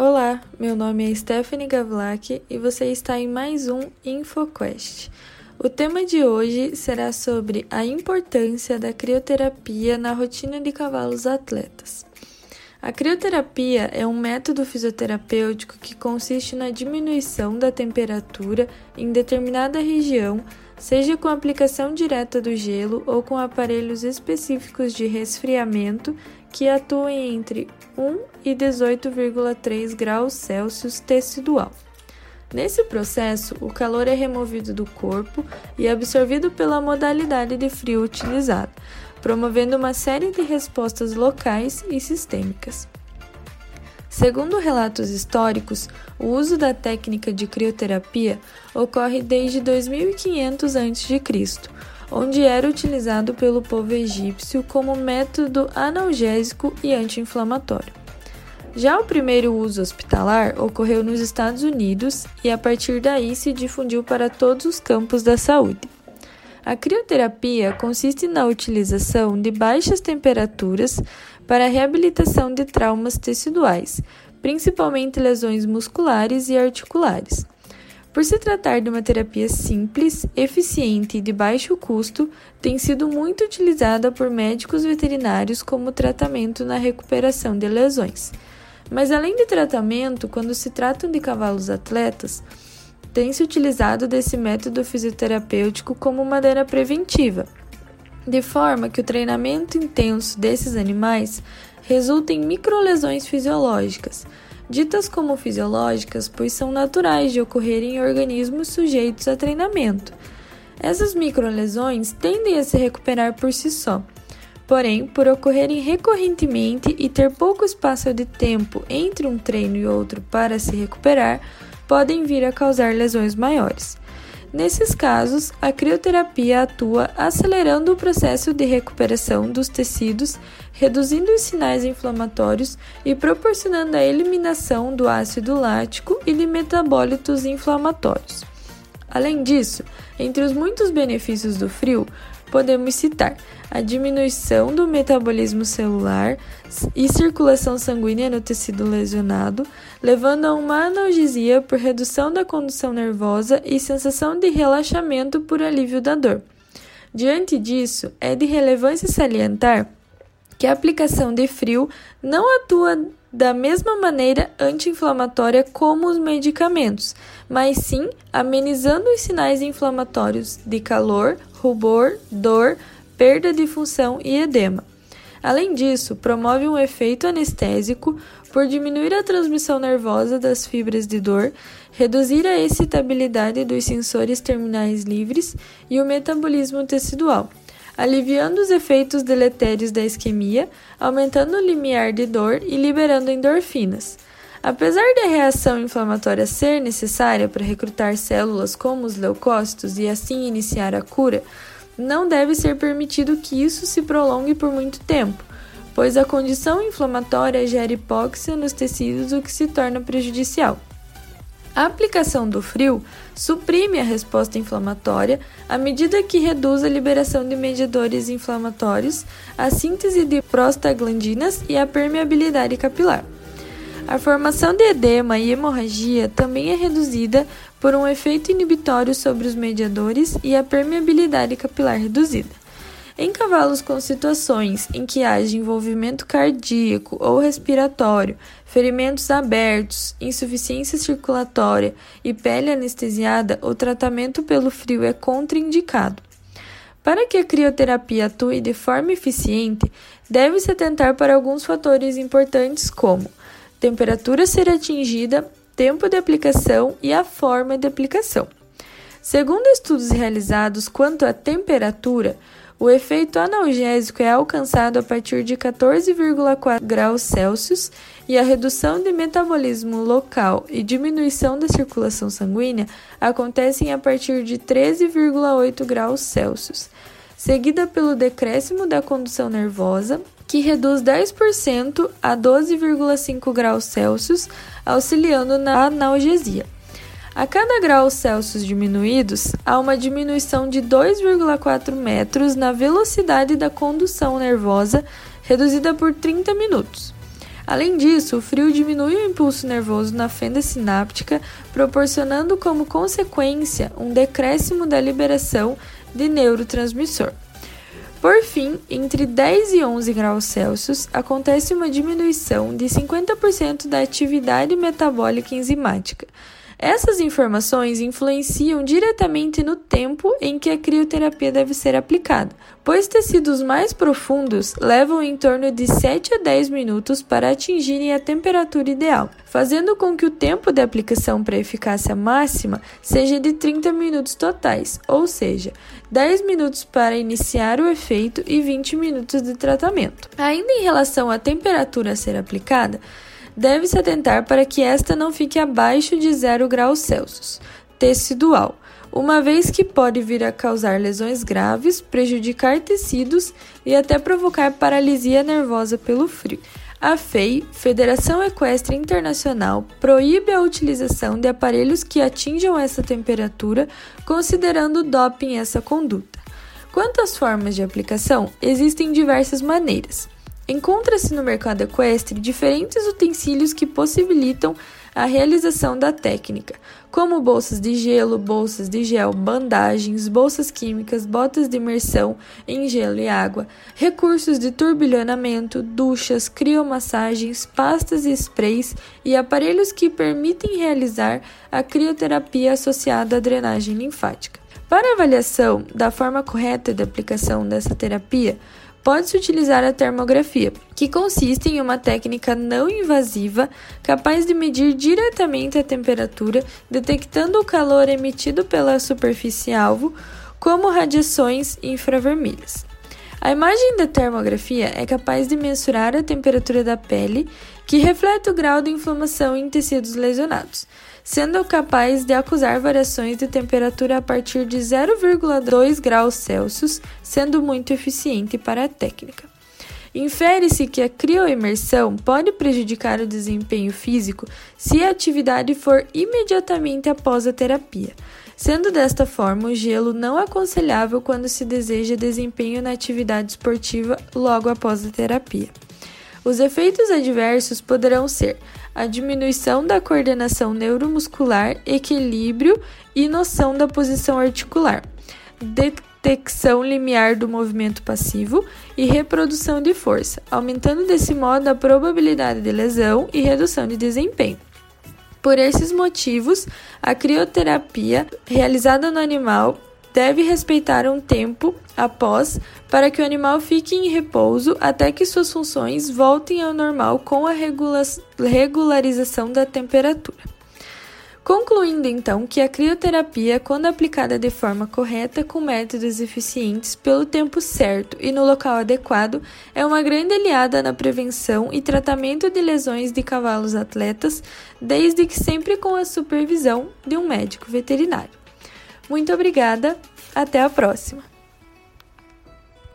Olá, meu nome é Stephanie Gavlak e você está em mais um InfoQuest. O tema de hoje será sobre a importância da crioterapia na rotina de cavalos atletas. A crioterapia é um método fisioterapêutico que consiste na diminuição da temperatura em determinada região, seja com aplicação direta do gelo ou com aparelhos específicos de resfriamento que atuem entre 1 e 18,3 graus Celsius tecidual. Nesse processo, o calor é removido do corpo e absorvido pela modalidade de frio utilizada, promovendo uma série de respostas locais e sistêmicas. Segundo relatos históricos, o uso da técnica de crioterapia ocorre desde 2500 a.C., onde era utilizado pelo povo egípcio como método analgésico e anti-inflamatório. Já o primeiro uso hospitalar ocorreu nos Estados Unidos e a partir daí se difundiu para todos os campos da saúde. A crioterapia consiste na utilização de baixas temperaturas para a reabilitação de traumas teciduais, principalmente lesões musculares e articulares. Por se tratar de uma terapia simples, eficiente e de baixo custo, tem sido muito utilizada por médicos veterinários como tratamento na recuperação de lesões. Mas além de tratamento, quando se tratam de cavalos atletas, tem se utilizado desse método fisioterapêutico como maneira preventiva, de forma que o treinamento intenso desses animais resulta em microlesões fisiológicas, ditas como fisiológicas pois são naturais de ocorrerem em organismos sujeitos a treinamento. Essas microlesões tendem a se recuperar por si só. Porém, por ocorrerem recorrentemente e ter pouco espaço de tempo entre um treino e outro para se recuperar, podem vir a causar lesões maiores. Nesses casos, a crioterapia atua acelerando o processo de recuperação dos tecidos, reduzindo os sinais inflamatórios e proporcionando a eliminação do ácido lático e de metabólitos inflamatórios. Além disso, entre os muitos benefícios do frio, podemos citar a diminuição do metabolismo celular e circulação sanguínea no tecido lesionado, levando a uma analgesia por redução da condução nervosa e sensação de relaxamento por alívio da dor. Diante disso, é de relevância salientar que a aplicação de frio não atua da mesma maneira anti-inflamatória como os medicamentos, mas sim amenizando os sinais inflamatórios de calor, rubor, dor, perda de função e edema. Além disso, promove um efeito anestésico por diminuir a transmissão nervosa das fibras de dor, reduzir a excitabilidade dos sensores terminais livres e o metabolismo tecidual, aliviando os efeitos deletérios da isquemia, aumentando o limiar de dor e liberando endorfinas. Apesar da reação inflamatória ser necessária para recrutar células como os leucócitos e assim iniciar a cura, não deve ser permitido que isso se prolongue por muito tempo, pois a condição inflamatória gera hipóxia nos tecidos, o que se torna prejudicial. A aplicação do frio suprime a resposta inflamatória à medida que reduz a liberação de mediadores inflamatórios, a síntese de prostaglandinas e a permeabilidade capilar. A formação de edema e hemorragia também é reduzida por um efeito inibitório sobre os mediadores e a permeabilidade capilar reduzida. Em cavalos com situações em que haja envolvimento cardíaco ou respiratório, ferimentos abertos, insuficiência circulatória e pele anestesiada, o tratamento pelo frio é contraindicado. Para que a crioterapia atue de forma eficiente, deve-se atentar para alguns fatores importantes como temperatura ser atingida, tempo de aplicação e a forma de aplicação. Segundo estudos realizados quanto à temperatura, o efeito analgésico é alcançado a partir de 14,4 graus Celsius e a redução de metabolismo local e diminuição da circulação sanguínea acontecem a partir de 13,8 graus Celsius, seguida pelo decréscimo da condução nervosa, que reduz 10% a 12,5 graus Celsius, auxiliando na analgesia. A cada grau Celsius diminuídos, há uma diminuição de 2,4 metros na velocidade da condução nervosa, reduzida por 30 minutos. Além disso, o frio diminui o impulso nervoso na fenda sináptica, proporcionando como consequência um decréscimo da liberação de neurotransmissor. Por fim, entre 10 e 11 graus Celsius, acontece uma diminuição de 50% da atividade metabólica enzimática. Essas informações influenciam diretamente no tempo em que a crioterapia deve ser aplicada, pois tecidos mais profundos levam em torno de 7 a 10 minutos para atingirem a temperatura ideal, fazendo com que o tempo de aplicação para eficácia máxima seja de 30 minutos totais, ou seja, 10 minutos para iniciar o efeito e 20 minutos de tratamento. Ainda em relação à temperatura a ser aplicada, deve-se atentar para que esta não fique abaixo de 0 graus Celsius, tecidual, uma vez que pode vir a causar lesões graves, prejudicar tecidos e até provocar paralisia nervosa pelo frio. A FEI, Federação Equestre Internacional, proíbe a utilização de aparelhos que atinjam essa temperatura, considerando doping essa conduta. Quanto às formas de aplicação, existem diversas maneiras. Encontra-se no mercado equestre diferentes utensílios que possibilitam a realização da técnica, como bolsas de gelo, bolsas de gel, bandagens, bolsas químicas, botas de imersão em gelo e água, recursos de turbilhonamento, duchas, criomassagens, pastas e sprays e aparelhos que permitem realizar a crioterapia associada à drenagem linfática. Para avaliação da forma correta de aplicação dessa terapia, pode-se utilizar a termografia, que consiste em uma técnica não invasiva capaz de medir diretamente a temperatura, detectando o calor emitido pela superfície alvo, como radiações infravermelhas. A imagem da termografia é capaz de mensurar a temperatura da pele, que reflete o grau de inflamação em tecidos lesionados sendo capaz de acusar variações de temperatura a partir de 0,2 graus Celsius, sendo muito eficiente para a técnica. Infere-se que a crioimersão pode prejudicar o desempenho físico se a atividade for imediatamente após a terapia, sendo desta forma o gelo não aconselhável quando se deseja desempenho na atividade esportiva logo após a terapia. Os efeitos adversos poderão ser a diminuição da coordenação neuromuscular, equilíbrio e noção da posição articular, detecção limiar do movimento passivo e reprodução de força, aumentando desse modo a probabilidade de lesão e redução de desempenho. Por esses motivos, a crioterapia realizada no animal deve respeitar um tempo após para que o animal fique em repouso até que suas funções voltem ao normal com a regula regularização da temperatura. Concluindo então que a crioterapia, quando aplicada de forma correta com métodos eficientes pelo tempo certo e no local adequado, é uma grande aliada na prevenção e tratamento de lesões de cavalos atletas, desde que sempre com a supervisão de um médico veterinário. Muito obrigada, até a próxima!